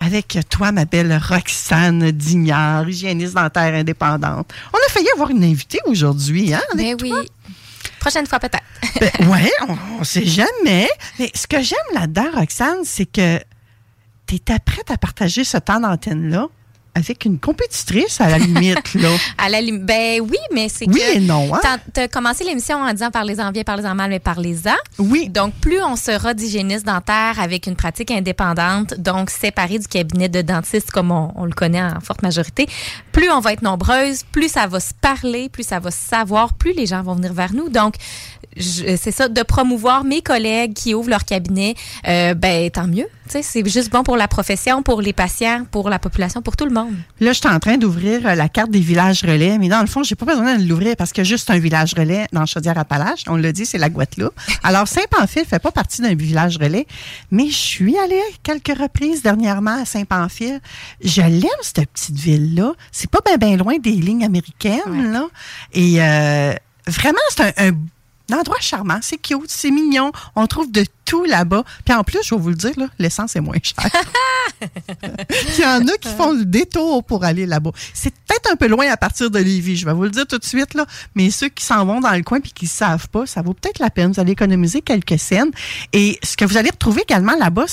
Avec toi, ma belle Roxane Dignard, hygiéniste dentaire indépendante. On a failli avoir une invitée aujourd'hui, hein? avec Ben oui. toi. Prochaine fois peut-être. Ben, ouais, on, on sait jamais. Mais ce que j'aime là-dedans, Roxane, c'est que tu étais prête à partager ce temps d'antenne-là avec une compétitrice à la limite, là. À la lim- ben oui, mais c'est Oui que et non, hein? t'as- t'as commencé l'émission en disant parlez-en bien, parlez-en mal, mais parlez-en. Oui. Donc plus on sera d'hygiéniste dentaire avec une pratique indépendante, donc séparée du cabinet de dentiste comme on, on le connaît en forte majorité, plus on va être nombreuses, plus ça va se parler, plus ça va se savoir, plus les gens vont venir vers nous. Donc c'est ça, de promouvoir mes collègues qui ouvrent leur cabinet, euh, ben tant mieux. Tu sais, c'est juste bon pour la profession, pour les patients, pour la population, pour tout le monde. Là, je suis en train d'ouvrir euh, la carte des villages relais, mais dans le fond, j'ai pas besoin de l'ouvrir parce a juste un village relais dans Chaudière-Appalaches. On l'a dit, c'est la Guadeloupe. Alors, Saint-Pamphile fait pas partie d'un village relais, mais je suis allée quelques reprises dernièrement à Saint-Pamphile. Je l'aime, cette petite ville-là. C'est pas bien ben loin des lignes américaines, là. Et euh, vraiment, c'est un, un un endroit charmant, c'est cute, c'est mignon. On trouve de tout là-bas. Puis en plus, je vais vous le dire, là, l'essence est moins chère. Il y en a qui font le détour pour aller là-bas. C'est peut-être un peu loin à partir de Lévis, je vais vous le dire tout de suite, là. Mais ceux qui s'en vont dans le coin puis qui ne savent pas, ça vaut peut-être la peine. Vous allez économiser quelques scènes. Et ce que vous allez retrouver également là-bas,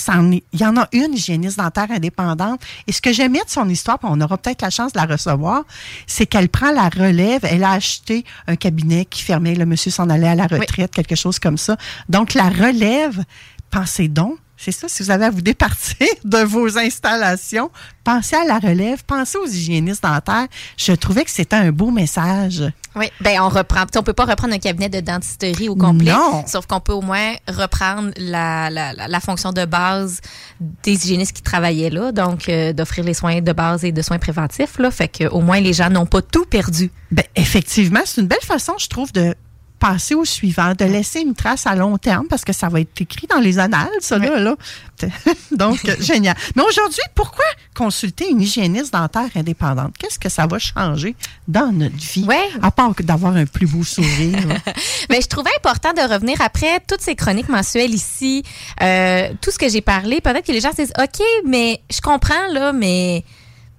il y en a une hygiéniste dentaire indépendante. Et ce que j'aimais de son histoire, puis on aura peut-être la chance de la recevoir, c'est qu'elle prend la relève. Elle a acheté un cabinet qui fermait. Le monsieur s'en allait à la retraite, quelque chose comme ça. Donc, la relève, pensez donc. C'est ça, si vous avez à vous départir de vos installations, pensez à la relève, pensez aux hygiénistes dentaires. Je trouvais que c'était un beau message. Oui, ben on reprend. On peut pas reprendre un cabinet de dentisterie au complet, Non. sauf qu'on peut au moins reprendre la, la, la, la fonction de base des hygiénistes qui travaillaient là, donc euh, d'offrir les soins de base et de soins préventifs là, fait que au moins les gens n'ont pas tout perdu. Ben, effectivement, c'est une belle façon, je trouve, de passer au suivant, de laisser une trace à long terme parce que ça va être écrit dans les annales, ça là. là. Donc, euh, génial. Mais aujourd'hui, pourquoi consulter une hygiéniste dentaire indépendante? Qu'est-ce que ça va changer dans notre vie? Ouais. À part d'avoir un plus beau sourire. Mais je trouvais important de revenir après toutes ces chroniques mensuelles ici, euh, tout ce que j'ai parlé. Peut-être que les gens se disent, OK, mais je comprends, là, mais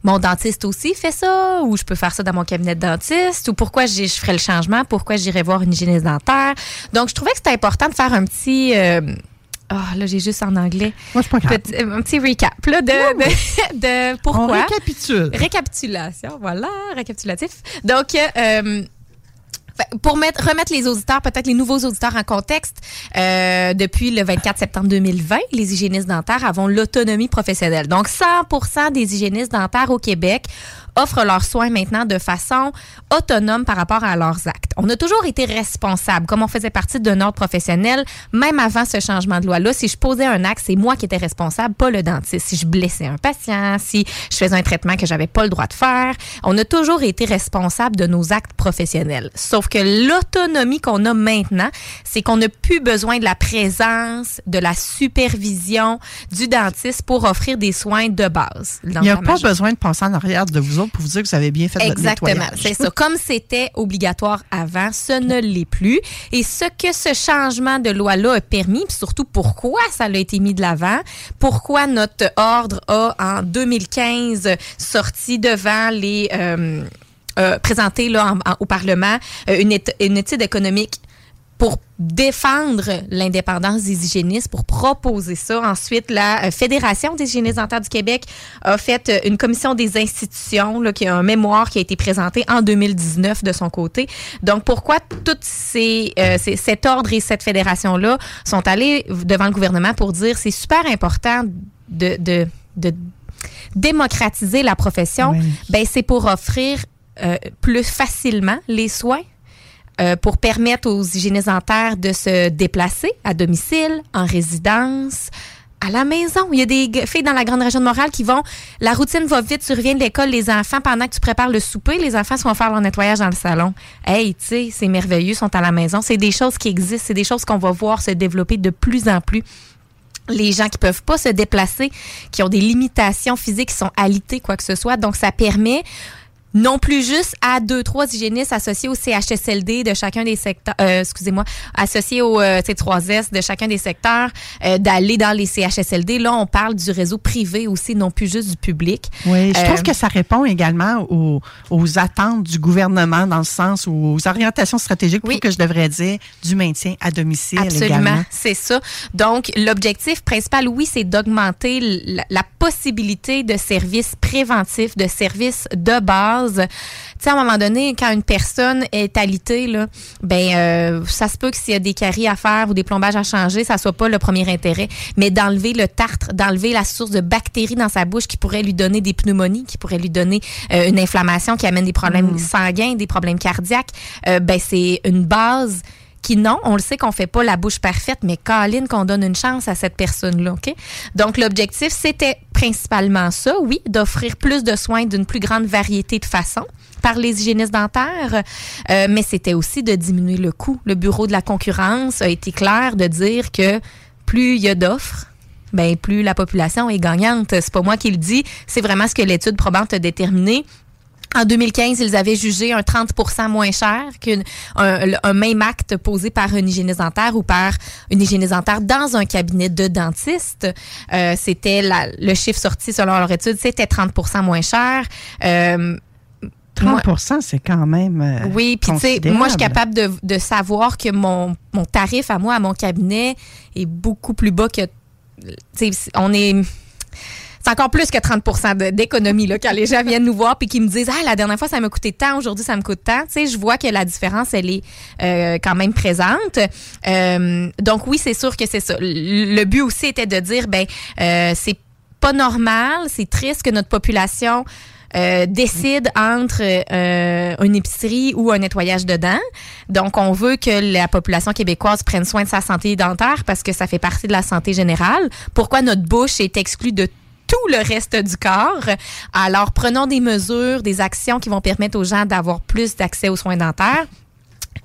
mon dentiste aussi fait ça, ou je peux faire ça dans mon cabinet de dentiste, ou pourquoi je ferais le changement, pourquoi j'irais voir une hygiéniste dentaire. Donc, je trouvais que c'était important de faire un petit... euh, Ah, là, j'ai juste en anglais. Moi, c'est pas. Petit- un petit recap, là, de, de, de On pourquoi. récapitule. Récapitulation, voilà, récapitulatif. Donc, euh, fait- pour mettre, remettre les auditeurs, peut-être les nouveaux auditeurs en contexte, euh, depuis le 24 septembre 2020, les hygiénistes dentaires avons l'autonomie professionnelle. Donc, 100% des hygiénistes dentaires au Québec offrent leurs soins maintenant de façon autonome par rapport à leurs actes. On a toujours été responsable, comme on faisait partie d'un ordre professionnel, même avant ce changement de loi-là. Si je posais un acte, c'est moi qui étais responsable, pas le dentiste. Si je blessais un patient, si je faisais un traitement que j'avais pas le droit de faire, on a toujours été responsable de nos actes professionnels. Sauf que l'autonomie qu'on a maintenant, c'est qu'on n'a plus besoin de la présence, de la supervision du dentiste pour offrir des soins de base. Il n'y a pas besoin de passer en arrière de vous autres pour vous dire que vous avez bien fait Exactement, votre nettoyage. c'est ça. Comme c'était obligatoire avant, ce ne l'est plus. Et ce que ce changement de loi-là a permis, puis surtout pourquoi ça a été mis de l'avant, pourquoi notre ordre a en 2015 sorti devant les euh, euh, présenté là en- en- au Parlement euh, une, une étude économique pour défendre l'indépendance des hygiénistes, pour proposer ça. Ensuite, la euh, Fédération des hygiénistes dentaires du Québec a fait euh, une commission des institutions, là, qui a un mémoire qui a été présenté en 2019 de son côté. Donc, pourquoi toutes ces, euh, ces cet ordre et cette fédération-là sont allés devant le gouvernement pour dire c'est super important de, de, de démocratiser la profession, Oui. ben c'est pour offrir euh, plus facilement les soins euh, pour permettre aux hygiénistes dentaires de se déplacer à domicile, en résidence, à la maison. Il y a des filles dans la grande région de Montréal qui vont, la routine va vite, tu reviens de l'école, les enfants, pendant que tu prépares le souper, les enfants sont faire leur nettoyage dans le salon. Hey, tu sais, c'est merveilleux, ils sont à la maison. C'est des choses qui existent, c'est des choses qu'on va voir se développer de plus en plus les gens qui peuvent pas se déplacer, qui ont des limitations physiques, qui sont alités, quoi que ce soit. Donc, ça permet non plus juste à deux, trois hygiénistes associés au CHSLD de chacun des secteurs, euh, excusez-moi, associés au euh, C3S de chacun des secteurs, euh, d'aller dans les CHSLD. Là, on parle du réseau privé aussi, non plus juste du public. Oui, je Euh, trouve que ça répond également aux, aux attentes du gouvernement dans le sens ou aux orientations stratégiques, Oui. que je devrais dire, du maintien à domicile Absolument, c'est ça. Donc, l'objectif principal, oui, c'est d'augmenter la, la possibilité de services préventifs, de services de base. Tu sais, à un moment donné, quand une personne est alitée, là, ben, euh, ça se peut que s'il y a des caries à faire ou des plombages à changer, ça soit pas le premier intérêt, mais d'enlever le tartre, d'enlever la source de bactéries dans sa bouche qui pourrait lui donner des pneumonies, qui pourrait lui donner euh, une inflammation qui amène des problèmes sanguins, des problèmes cardiaques, euh, ben, c'est une base qui non, on le sait qu'on fait pas la bouche parfaite, mais Caroline qu'on donne une chance à cette personne-là, OK? Donc l'objectif c'était principalement ça, oui, d'offrir plus de soins d'une plus grande variété de façons par les hygiénistes dentaires, euh, mais c'était aussi de diminuer le coût. Le bureau de la concurrence a été clair de dire que plus il y a d'offres, ben plus la population est gagnante. C'est pas moi qui le dis, c'est vraiment ce que l'étude probante a déterminé. En 2015, ils avaient jugé un 30% moins cher qu'un un, un même acte posé par un hygiéniste dentaire ou par une hygiéniste dentaire dans un cabinet de dentiste. Euh, c'était la- le chiffre sorti selon leur étude, c'était 30% moins cher. Euh, 30% c'est quand même. euh, oui, puis tu sais, moi, je suis capable de, de savoir que mon, mon tarif à moi, à mon cabinet, est beaucoup plus bas que. Tu sais, on est. C'est encore plus que 30 de- d'économie là, quand les gens viennent nous voir puis qui me disent Ah, la dernière fois, ça m'a coûté tant, aujourd'hui, ça me coûte tant. Tu sais, je vois que la différence, elle est euh, quand même présente. Euh, donc, oui, c'est sûr que c'est ça. Le but aussi était de dire ben, euh, c'est pas normal, c'est triste que notre population euh, décide entre euh, une épicerie ou un nettoyage de dents. Donc, on veut que la population québécoise prenne soin de sa santé dentaire parce que ça fait partie de la santé générale. Pourquoi notre bouche est exclue de tout le reste du corps. Alors, prenons des mesures, des actions qui vont permettre aux gens d'avoir plus d'accès aux soins dentaires.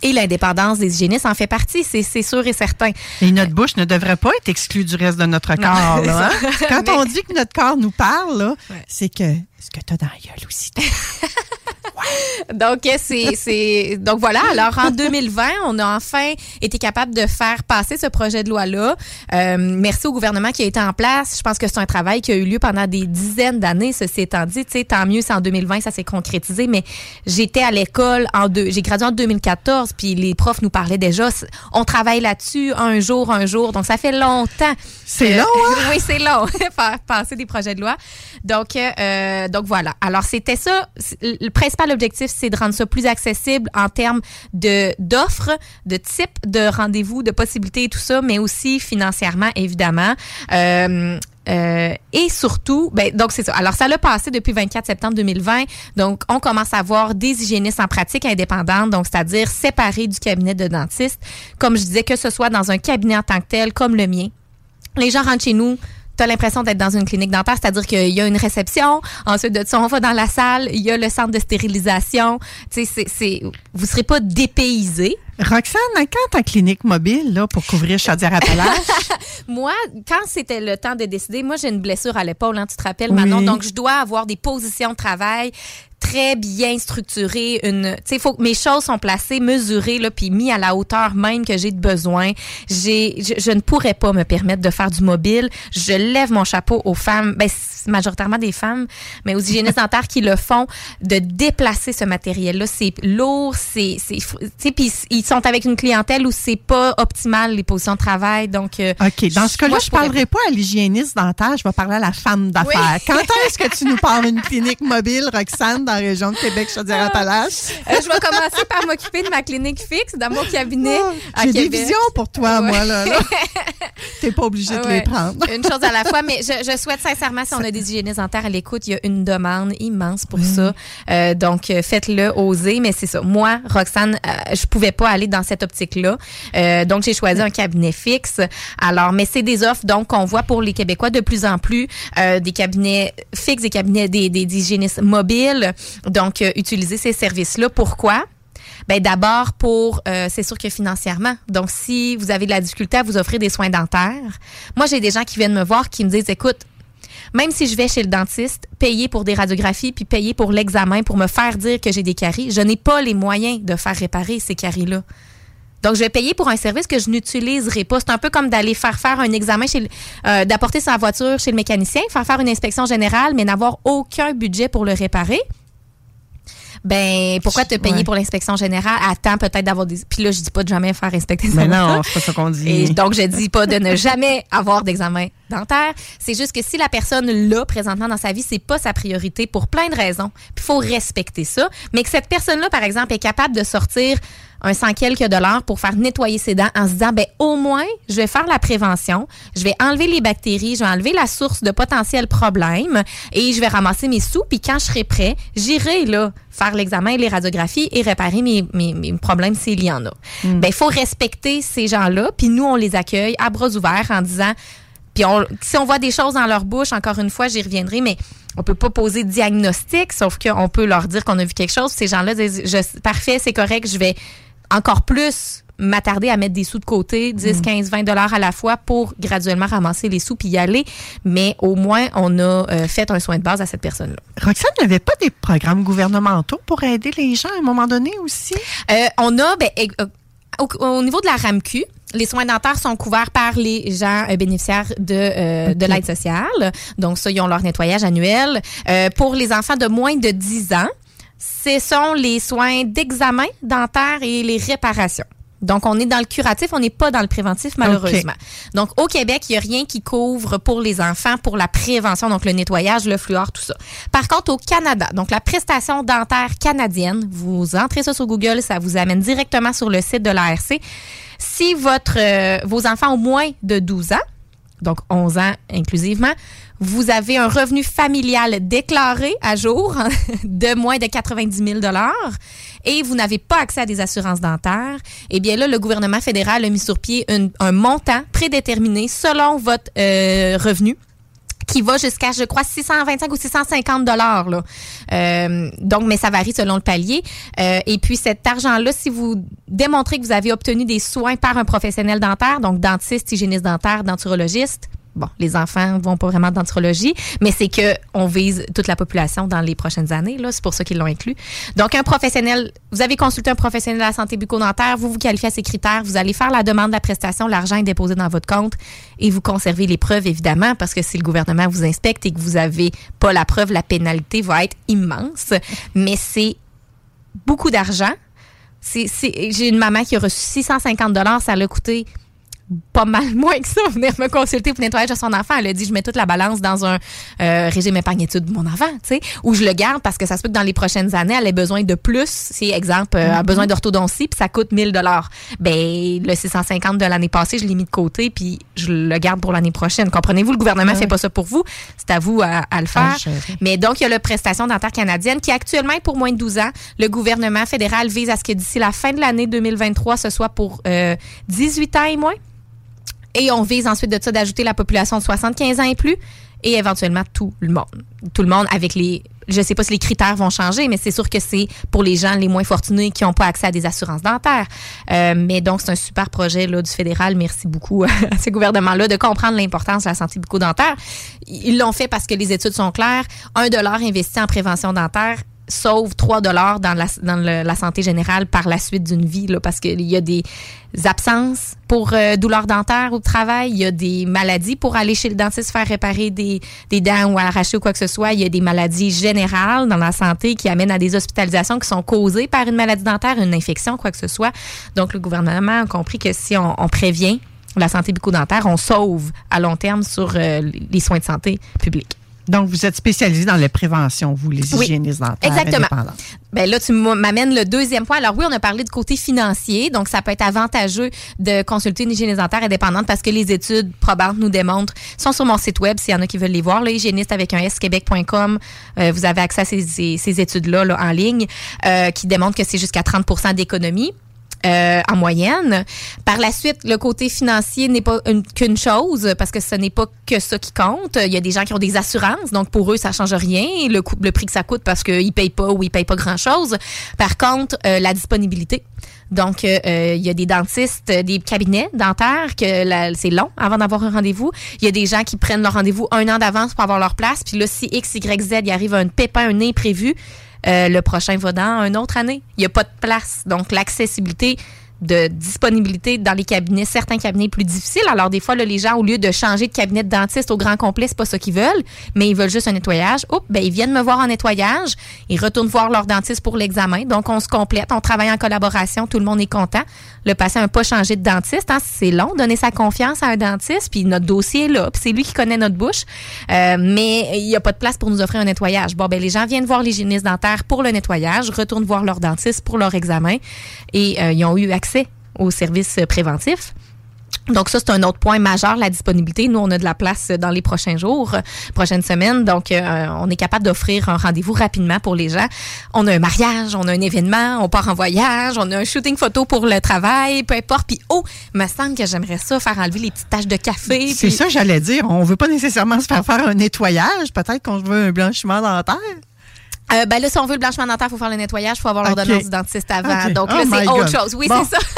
Et l'indépendance des hygiénistes en fait partie, c'est sûr et certain. Et notre bouche ne devrait pas être exclue du reste de notre corps. là, hein? Quand Mais- on dit que notre corps nous parle, Ouais. c'est que ce que tu as dans la gueule aussi. Donc, euh, c'est, c'est, donc voilà. Alors, en 2020, on a enfin été capable de faire passer ce projet de loi-là. Euh, merci au gouvernement qui a été en place. Je pense que c'est un travail qui a eu lieu pendant des dizaines d'années. Ceci étant dit, tu sais, tant mieux si en 2020 ça s'est concrétisé. Mais j'étais à l'école en deux, j'ai gradué en 2014, puis les profs nous parlaient déjà. On travaille là-dessus un jour, un jour. Donc, ça fait longtemps. C'est long, hein? oui, c'est long. faire passer des projets de loi. Donc, euh, donc voilà. Alors, c'était ça. Le principal objectif, c'est de rendre ça plus accessible en termes de d'offres, de type de rendez-vous, de possibilités et tout ça, mais aussi financièrement, évidemment. Euh, euh, et surtout, ben, donc c'est ça. Alors, ça l'a passé depuis 24 septembre 2020. Donc, on commence à voir des hygiénistes en pratique indépendante, donc c'est-à-dire séparés du cabinet de dentiste. Comme je disais, que ce soit dans un cabinet en tant que tel, comme le mien, les gens rentrent chez nous. Tu as l'impression d'être dans une clinique dentaire, c'est-à-dire qu'il y a une réception, ensuite de ça, on va dans la salle, il y a le centre de stérilisation. Tu sais, c'est, vous serez pas dépaysé. Roxane, quand ta clinique mobile là, pour couvrir Chaudière-Appalaches, Moi, quand c'était le temps de décider, moi, j'ai une blessure à l'épaule, hein, tu te rappelles, Oui. Manon, donc je dois avoir des positions de travail très bien structuré. Une, tu sais, faut que mes choses sont placées, mesurées, là, puis mis à la hauteur même que j'ai de besoin. J'ai, je, je ne pourrais pas me permettre de faire du mobile. Je lève mon chapeau aux femmes, ben, majoritairement des femmes, mais aux hygiénistes dentaires qui le font, de déplacer ce matériel-là. C'est lourd, c'est, c'est, tu sais, puis ils sont avec une clientèle où c'est pas optimal les positions de travail, donc. euh, OK. Dans ce cas-là, je ne pourrais parlerai pas à l'hygiéniste dentaire, je vais parler à la femme d'affaires. Oui. Quand est-ce que tu nous parles d'une clinique mobile, Roxane, dans la région de Québec, Chaudière-Appalaches? Euh, je vais commencer par m'occuper de ma clinique fixe dans mon cabinet Ah, J'ai des visions pour toi, Ouais. moi, là. là. T'es pas obligé de les prendre. Une chose à la fois, mais je, je souhaite sincèrement, si on a des hygiénistes dentaires à l'écoute, il y a une demande immense pour ça. Euh, donc, euh, faites-le, osez. Mais c'est ça. Moi, Roxane, euh, je pouvais pas aller dans cette optique-là. Euh, donc, j'ai choisi un cabinet fixe. Alors, mais c'est des offres donc qu'on voit pour les Québécois de plus en plus, des cabinets fixes, des cabinets des, des, des hygiénistes mobiles. Donc, euh, utiliser ces services-là. Pourquoi? Ben d'abord pour euh, c'est sûr que financièrement. Donc si vous avez de la difficulté à vous offrir des soins dentaires, moi j'ai des gens qui viennent me voir qui me disent écoute, même si je vais chez le dentiste, payer pour des radiographies puis payer pour l'examen pour me faire dire que j'ai des caries, je n'ai pas les moyens de faire réparer ces caries-là. Donc, je vais payer pour un service que je n'utiliserai pas. C'est un peu comme d'aller faire faire un examen, chez euh, d'apporter sa voiture chez le mécanicien, faire faire une inspection générale, mais n'avoir aucun budget pour le réparer. Ben, pourquoi te payer Ouais. pour l'inspection générale? Attends peut-être d'avoir des... Puis là, je dis pas de jamais faire inspecter Mais non, c'est pas ça qu'on dit. Et donc, je dis pas de ne jamais avoir d'examen dentaire. C'est juste que si la personne l'a présentement dans sa vie, c'est pas sa priorité pour plein de raisons. Il faut respecter ça. Mais que cette personne-là, par exemple, est capable de sortir un cent quelques dollars pour faire nettoyer ses dents en se disant, ben au moins, je vais faire la prévention, je vais enlever les bactéries, je vais enlever la source de potentiels problèmes et je vais ramasser mes sous. Puis quand je serai prêt, j'irai là faire l'examen, les radiographies et réparer mes, mes, mes problèmes s'il y en a. Ben il faut respecter ces gens-là. Puis nous, on les accueille à bras ouverts en disant, puis on- si on voit des choses dans leur bouche, encore une fois, j'y reviendrai, mais on peut pas poser de diagnostic, sauf qu'on peut leur dire qu'on a vu quelque chose. Ces gens-là disent, je- parfait, c'est correct, je vais encore plus m'attarder à mettre des sous de côté, 10, 15, 20 dollars à la fois pour graduellement ramasser les sous puis y aller. Mais au moins, on a euh, fait un soin de base à cette personne-là. Roxane, il n'y avait pas des programmes gouvernementaux pour aider les gens à un moment donné aussi? Euh, on a, ben, euh, au, au niveau de la RAMQ, les soins dentaires sont couverts par les gens euh, bénéficiaires de, euh, de l'aide sociale. Donc, ça, ils ont leur nettoyage annuel. Euh, pour les enfants de moins de 10 ans, ce sont les soins d'examen dentaire et les réparations. Donc, on est dans le curatif, on n'est pas dans le préventif, malheureusement. Donc, au Québec, il n'y a rien qui couvre pour les enfants, pour la prévention, donc le nettoyage, le fluor, tout ça. Par contre, au Canada, donc la prestation dentaire canadienne, vous entrez ça sur Google, ça vous amène directement sur le site de l'ARC. Si votre, euh, vos enfants ont moins de 12 ans, donc 11 ans inclusivement, vous avez un revenu familial déclaré à jour de moins de 90 000 et vous n'avez pas accès à des assurances dentaires, eh bien là, le gouvernement fédéral a mis sur pied un montant prédéterminé selon votre euh, revenu qui va jusqu'à, je crois, 625 ou 650 dollars. Euh, donc, mais ça varie selon le palier. Euh, et puis, cet argent-là, si vous démontrez que vous avez obtenu des soins par un professionnel dentaire, donc dentiste, hygiéniste dentaire, denturologiste, bon, les enfants vont pas vraiment de denturologie, mais c'est que on vise toute la population dans les prochaines années. Là, c'est pour ça qu'ils l'ont inclus. Donc, un professionnel, vous avez consulté un professionnel de la santé bucco-dentaire, vous vous qualifiez à ces critères, vous allez faire la demande de la prestation, l'argent est déposé dans votre compte et vous conservez les preuves, évidemment, parce que si le gouvernement vous inspecte et que vous avez pas la preuve, la pénalité va être immense. Mais c'est beaucoup d'argent. C'est- j'ai une maman qui a reçu 650 dollars, ça l'a coûté pas mal moins que ça, venir me consulter pour de son enfant. Elle a dit, je mets toute la balance dans un euh, régime épargne-études de mon enfant, tu sais, ou je le garde parce que ça se peut que dans les prochaines années, elle ait besoin de plus. Si, exemple, euh, a besoin d'orthodontie, puis ça coûte 1000 dollars. Ben, le 650 de l'année passée, je l'ai mis de côté, puis je le garde pour l'année prochaine. Comprenez-vous, le gouvernement fait pas ça pour vous. C'est à vous à, à le faire. À gérer. Mais donc, il y a la prestation dentaire canadienne qui actuellement est pour moins de 12 ans. Le gouvernement fédéral vise à ce que d'ici la fin de l'année 2023, ce soit pour euh, 18 ans et moins. Et on vise ensuite de ça d'ajouter la population de 75 ans et plus et éventuellement tout le monde. Tout le monde avec les... Je sais pas si les critères vont changer, mais c'est sûr que c'est pour les gens les moins fortunés qui n'ont pas accès à des assurances dentaires. Euh, mais donc, c'est un super projet là, du fédéral. Merci beaucoup à ce gouvernement-là de comprendre l'importance de la santé bucco-dentaire. Ils l'ont fait parce que les études sont claires. Un dollar investi en prévention dentaire, sauve 3 dollars dans, la, dans la santé générale par la suite d'une vie, là, parce qu'il y a des absences pour euh, douleurs dentaires au travail, il y a des maladies pour aller chez le dentiste faire réparer des, des dents ou arracher ou quoi que ce soit, il y a des maladies générales dans la santé qui amènent à des hospitalisations qui sont causées par une maladie dentaire, une infection, quoi que ce soit. Donc, le gouvernement a compris que si on, on prévient la santé bucco-dentaire, on sauve à long terme sur euh, les soins de santé publics. Donc, vous êtes spécialisé dans la prévention, vous, les Oui, hygiénistes dentaires exactement. Ben là, tu m'amènes le deuxième point. Alors oui, on a parlé du côté financier, donc ça peut être avantageux de consulter une hygiéniste dentaire indépendante parce que les études probantes nous démontrent, sont sur mon site web s'il y en a qui veulent les voir, là, hygiéniste avec un s-québec.com, euh, vous avez accès à ces, ces- ces études-là là, en ligne euh, qui démontrent que c'est jusqu'à 30% d'économie. Euh, en moyenne. Par la suite, le côté financier n'est pas une- qu'une chose parce que ce n'est pas que ça qui compte. Il y a des gens qui ont des assurances, donc pour eux, ça change rien, le, prix que ça coûte parce qu'ils payent pas ou ils payent pas grand-chose. Par contre, euh, la disponibilité. Donc, euh, il y a des dentistes, des cabinets dentaires que c'est long avant d'avoir un rendez-vous. Il y a des gens qui prennent leur rendez-vous un an d'avance pour avoir leur place. Puis là, si X, Y, Z, il arrive un pépin, un imprévu, euh, le prochain va dans une autre année. Il n'y a pas de place. Donc, l'accessibilité de disponibilité dans les cabinets, certains cabinets plus difficiles. Alors, des fois, là, les gens, au lieu de changer de cabinet de dentiste au grand complet, c'est pas ça qu'ils veulent, mais ils veulent juste un nettoyage. Oups, ben, ils viennent me voir en nettoyage. Ils retournent voir leur dentiste pour l'examen. Donc, on se complète. On travaille en collaboration. Tout le monde est content. Le patient n'a pas changé de dentiste. Hein, c'est long, donner sa confiance à un dentiste. Puis notre dossier est là. Puis c'est lui qui connaît notre bouche. Euh, mais il n'y a pas de place pour nous offrir un nettoyage. Bon, ben les gens viennent voir l'hygiéniste dentaire pour le nettoyage, retournent voir leur dentiste pour leur examen. Et euh, ils ont eu accès aux services préventifs. Donc ça, c'est un autre point majeur, la disponibilité. Nous, on a de la place dans les prochains jours, euh, prochaines semaines. Donc, euh, on est capable d'offrir un rendez-vous rapidement pour les gens. On a un mariage, on a un événement, on part en voyage, on a un shooting photo pour le travail, peu importe. Puis, oh, me semble que j'aimerais ça, faire enlever les petites taches de café. C'est puis- ça, j'allais dire. On veut pas nécessairement se faire faire un nettoyage. Peut-être qu'on veut un blanchiment dentaire. Euh, ben là, si on veut le blanchiment dentaire, il faut faire le nettoyage, il faut avoir l'ordonnance du dentiste avant. Donc Oh là, my c'est autre God. chose. Oui, Bon. c'est ça.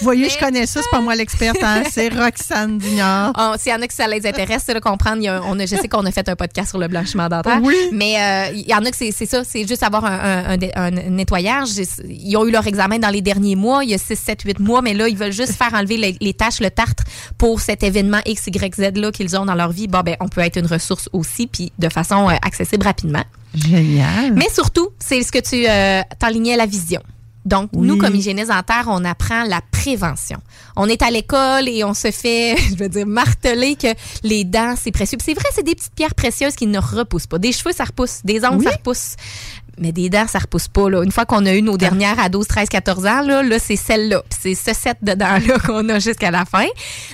Vous voyez, je connais ça, c'est pas moi l'experte, hein? c'est Roxane Dignard. S'il y en a qui ça les intéresse, c'est de comprendre. a on a, je sais qu'on a fait un podcast sur le blanchiment dentaire. Oui. Mais euh, il y en a que c'est ça, c'est juste avoir un, un- un dé- un nettoyage. Ils ont eu leur examen dans les derniers mois, il y a 6, 7, 8 mois, mais là, ils veulent juste faire enlever les, les tâches, le tartre pour cet événement X, Y, Z là qu'ils ont dans leur vie. Bon, ben, on peut être une ressource aussi, puis de façon euh, accessible rapidement. Génial. Mais surtout, c'est ce que tu euh, t'enlignais la vision. Donc, Oui. nous, comme hygiénistes dentaires, on apprend la prévention. On est à l'école et on se fait, je veux dire, marteler que les dents, c'est précieux. C'est vrai, c'est des petites pierres précieuses qui ne repoussent pas. Des cheveux, ça repousse. Des ongles, Oui. ça repousse. Mais des dents, ça repousse pas. Là. Une fois qu'on a eu nos dernières à 12, 13, 14 ans, là, là c'est celle-là. C'est ce set de dents-là qu'on a jusqu'à la fin.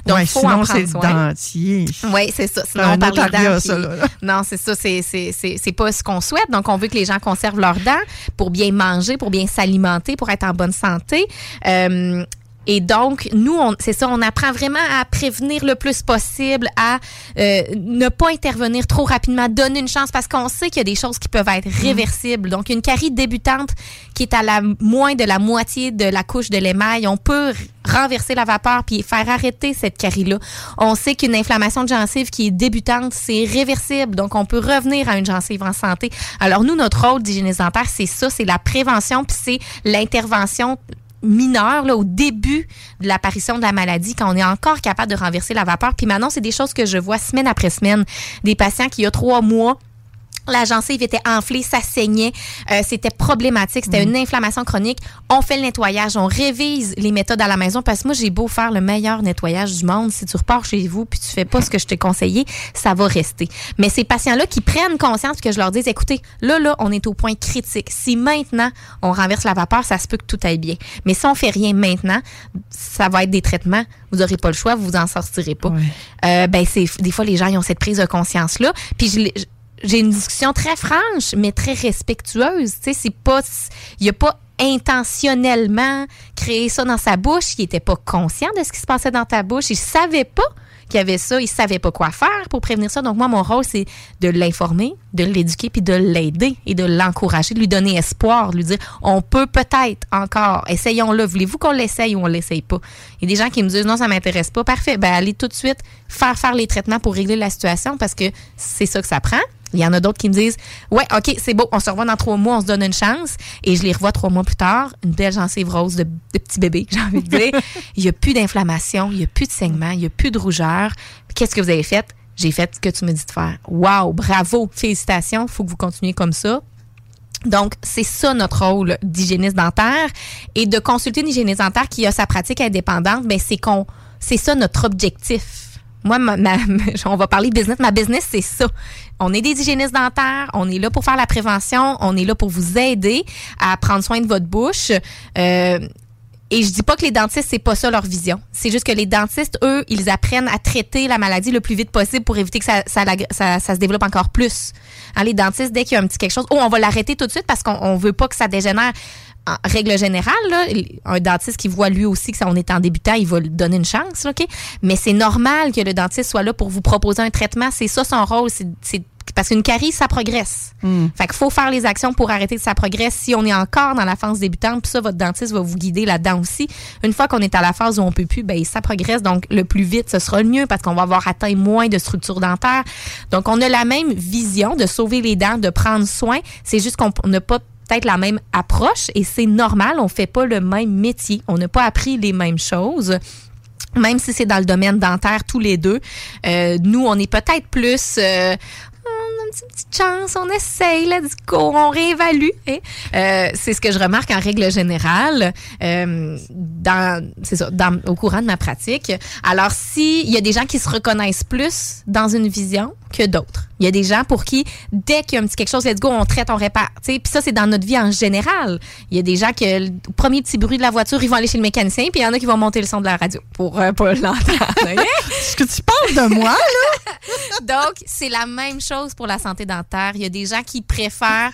Donc, Ouais, faut sinon, en prendre soin. dentier. Oui, c'est ça. Sinon, on parle dents. ça, puis- là. Non, c'est ça. C'est, c'est, c'est, c'est pas ce qu'on souhaite. Donc, on veut que les gens conservent leurs dents pour bien manger, pour bien s'alimenter, pour être en bonne santé. Euh, et donc, nous, c'est ça, on apprend vraiment à prévenir le plus possible, à euh, ne pas intervenir trop rapidement, donner une chance parce qu'on sait qu'il y a des choses qui peuvent être réversibles. Donc, une carie débutante qui est à la moins de la moitié de la couche de l'émail, on peut renverser la vapeur puis faire arrêter cette carie-là. On sait qu'une inflammation de gencive qui est débutante, c'est réversible. Donc, on peut revenir à une gencive en santé. Alors, nous, notre rôle d'hygiéniste dentaire, c'est ça, c'est la prévention puis c'est l'intervention mineure là, au début de l'apparition de la maladie, quand on est encore capable de renverser la vapeur. Puis maintenant, c'est des choses que je vois semaine après semaine. Des patients qui, il y a trois mois, la gencive était enflée, ça saignait, euh, c'était problématique, c'était une inflammation chronique. On fait le nettoyage, on révise les méthodes à la maison parce que moi j'ai beau faire le meilleur nettoyage du monde, si tu repars chez vous puis tu fais pas ce que je t'ai conseillé, ça va rester. Mais ces patients-là qui prennent conscience que je leur dise, écoutez, là là, on est au point critique. Si maintenant on renverse la vapeur, ça se peut que tout aille bien. Mais si on fait rien maintenant, ça va être des traitements. Vous aurez pas le choix, vous vous en sortirez pas. Euh, ben c'est des fois les gens ils ont cette prise de conscience là. Puis je l'ai- j'ai une discussion très franche mais très respectueuse. Tu sais, c'est pas il a pas intentionnellement créé ça dans sa bouche. Il était pas conscient de ce qui se passait dans ta bouche. Il savait pas qu'il y avait ça. Il savait pas quoi faire pour prévenir ça. Donc moi mon rôle c'est de l'informer, de l'éduquer puis de l'aider et de l'encourager, de lui donner espoir, de lui dire on peut peut-être encore. Essayons-le. Voulez-vous qu'on l'essaye ou on l'essaye pas? Il y a des gens qui me disent non ça m'intéresse pas. Parfait. Ben allez tout de suite faire faire les traitements pour régler la situation parce que c'est ça que ça prend. Il y en a d'autres qui me disent Ouais, OK, c'est beau, on se revoit dans trois mois, on se donne une chance. Et je les revois trois mois plus tard, une belle gencive rose de, petit bébé, j'ai envie de dire. il n'y a plus d'inflammation, il n'y a plus de saignement, il n'y a plus de rougeur. Qu'est-ce que vous avez fait? J'ai fait ce que tu me dis de faire. Wow, bravo, félicitations, faut que vous continuiez comme ça. Donc, c'est ça notre rôle d'hygiéniste dentaire. Et de consulter une hygiéniste dentaire qui a sa pratique indépendante, ben c'est c'est ça notre objectif. Moi, ma, ma- on va parler business. Ma business, c'est ça. On est des hygiénistes dentaires. On est là pour faire la prévention. On est là pour vous aider à prendre soin de votre bouche. Euh, et je dis pas que les dentistes, c'est pas ça leur vision. C'est juste que les dentistes, eux, ils apprennent à traiter la maladie le plus vite possible pour éviter que ça, ça, se développe encore plus. Hein, les dentistes, dès qu'il y a un petit quelque chose, oh, on va l'arrêter tout de suite parce qu'on on veut pas que ça dégénère. En règle générale, là, un dentiste qui voit lui aussi que ça, on est en débutant, il va lui donner une chance, OK? Mais c'est normal que le dentiste soit là pour vous proposer un traitement. C'est ça son rôle. C'est- parce qu'une carie, ça progresse. Fait qu'il faut faire les actions pour arrêter que ça progresse. Si on est encore dans la phase débutante, puis ça, votre dentiste va vous guider là-dedans aussi. Une fois qu'on est à la phase où on peut plus, ben ça progresse. Donc, le plus vite, ce sera le mieux parce qu'on va avoir atteint moins de structures dentaires. Donc, on a la même vision de sauver les dents, de prendre soin. C'est juste qu'on n'a pas peut-être la même approche et c'est normal. On fait pas le même métier. On n'a pas appris les mêmes choses même si c'est dans le domaine dentaire tous les deux. Euh, nous, on est peut-être plus... euh, on a une petite, chance, on essaye, let's go, on réévalue. hein. Euh, c'est ce que je remarque en règle générale dans, ça, au courant de ma pratique. Alors, s'il y a des gens qui se reconnaissent plus dans une vision que d'autres. Il y a des gens pour qui, dès qu'il y a un petit quelque chose, let's go, on traite, on répare. Puis ça, c'est dans notre vie en général. Il y a des gens que, le premier petit bruit de la voiture, ils vont aller chez le mécanicien, puis il y en a qui vont monter le son de la radio pour euh, pas l'entendre. Est-ce que tu parles de moi, là? Donc, c'est la même chose pour la santé dentaire. Il y a des gens qui préfèrent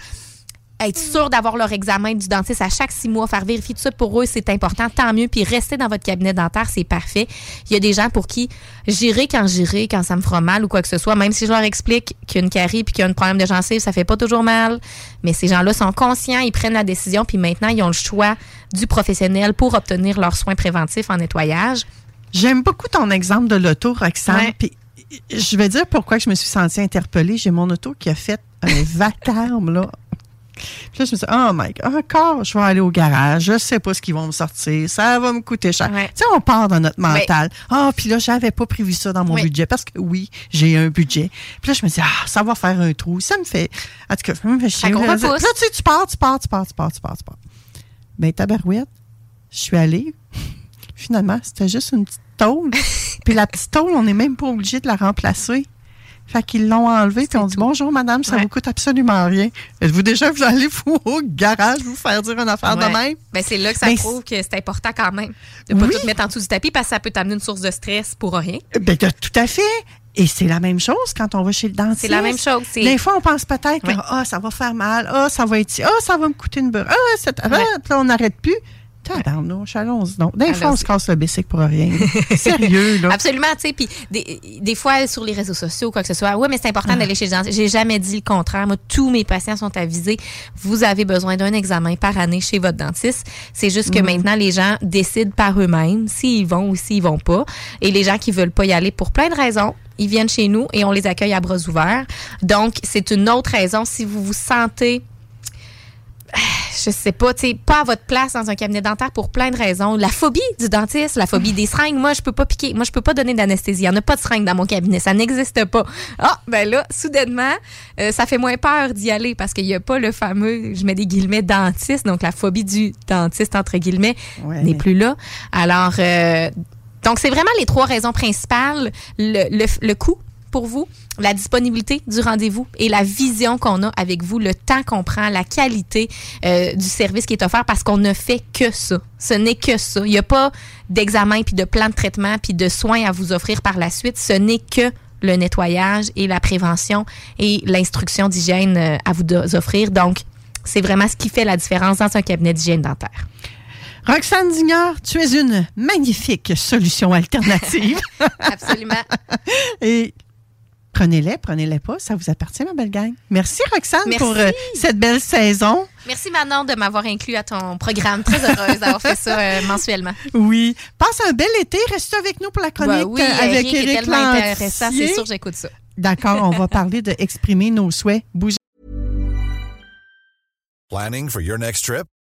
être sûrs d'avoir leur examen du dentiste à chaque six mois, faire vérifier tout ça pour eux, c'est important, tant mieux. Puis rester dans votre cabinet dentaire, c'est parfait. Il y a des gens pour qui j'irai quand j'irai, quand ça me fera mal ou quoi que ce soit, même si je leur explique qu'il y a une carie puis qu'il y a un problème de gencive, ça fait pas toujours mal. Mais ces gens-là sont conscients, ils prennent la décision, puis maintenant, ils ont le choix du professionnel pour obtenir leurs soins préventifs en nettoyage. J'aime beaucoup ton exemple de l'auto, Roxane. Ouais. Puis, je vais dire pourquoi je me suis sentie interpellée. J'ai mon auto qui a fait un vacarme, là. Puis là, je me dit, oh my God, encore, je vais aller au garage. Je sais pas ce qu'ils vont me sortir. Ça va me coûter cher. Ouais. Tu sais, on part dans notre mental. Ah, puis là, j'avais pas prévu ça dans mon budget. Parce que oui, j'ai un budget. Puis là, je me dis, ah, ça va faire un trou. Ça me fait. En tout cas, ça me fait chier. Fait là, tu sais, tu pars, tu pars, tu pars, tu pars, tu pars, tu pars. Ben, tabarouette, je suis allée. Finalement, c'était juste une petite tôle. puis la petite tôle, on n'est même pas obligé de la remplacer. Fait qu'ils l'ont enlevée, puis on dit bonjour madame, ça Ouais. vous coûte absolument rien. Êtes-vous déjà vous allez vous au garage vous faire dire une affaire Ouais. de même? Ben, c'est là que ça prouve que c'est important quand même de pas Oui. tout mettre en dessous du tapis parce que ça peut t'amener une source de stress pour rien. Ben, de- tout à fait. Et c'est la même chose quand on va chez le dentiste. C'est la même chose. Des fois, on pense peut-être que ah, ça va faire mal, ah, ça va être, ah, ça va me coûter une beurre, Ouais. puis là, on n'arrête plus. Tabarnouche, allons-y donc. Des fois, on se casse le bicycle pour rien. Sérieux, là. Absolument, tu sais, puis des, des fois sur les réseaux sociaux, quoi que ce soit, oui, mais c'est important d'aller chez le dentiste. J'ai jamais dit le contraire. Moi, tous mes patients sont avisés. Vous avez besoin d'un examen par année chez votre dentiste. C'est juste que maintenant, les gens décident par eux-mêmes s'ils vont ou s'ils vont pas. Et les gens qui veulent pas y aller pour plein de raisons, ils viennent chez nous et on les accueille à bras ouverts. Donc, c'est une autre raison si vous vous sentez je sais pas, tu pas à votre place dans un cabinet dentaire pour plein de raisons. La phobie du dentiste, la phobie des seringues. Moi, je peux pas piquer. Moi, je peux pas donner d'anesthésie. Il y en a pas de seringue dans mon cabinet. Ça n'existe pas. Ah, ben là, soudainement, euh, ça fait moins peur d'y aller parce qu'il y a pas le fameux, je mets des guillemets, dentiste. Donc, la phobie du dentiste, entre guillemets, Ouais. n'est plus là. Alors, euh, donc, c'est vraiment les trois raisons principales. Le, le, le coût pour vous, la disponibilité du rendez-vous et la vision qu'on a avec vous, le temps qu'on prend, la qualité euh, du service qui est offert parce qu'on ne fait que ça. Ce n'est que ça. Il n'y a pas d'examen puis de plan de traitement puis de soins à vous offrir par la suite. Ce n'est que le nettoyage et la prévention et l'instruction d'hygiène euh, à vous offrir. Donc, c'est vraiment ce qui fait la différence dans un cabinet d'hygiène dentaire. Roxane Dignard, tu es une magnifique solution alternative. Absolument. Et prenez-les, prenez-les pas, ça vous appartient, ma belle gang. Merci, Roxane, Merci. pour euh, cette belle saison. Merci Manon de m'avoir inclus à ton programme. Très heureuse d'avoir fait ça euh, mensuellement. Oui. Passe un bel été. Reste avec nous pour la chronique Bah oui, euh, avec Eric est Éric tellement intéressant, Lantier. c'est sûr, j'écoute ça. D'accord, on va parler de exprimer nos souhaits. Bouger. Planning for your next trip?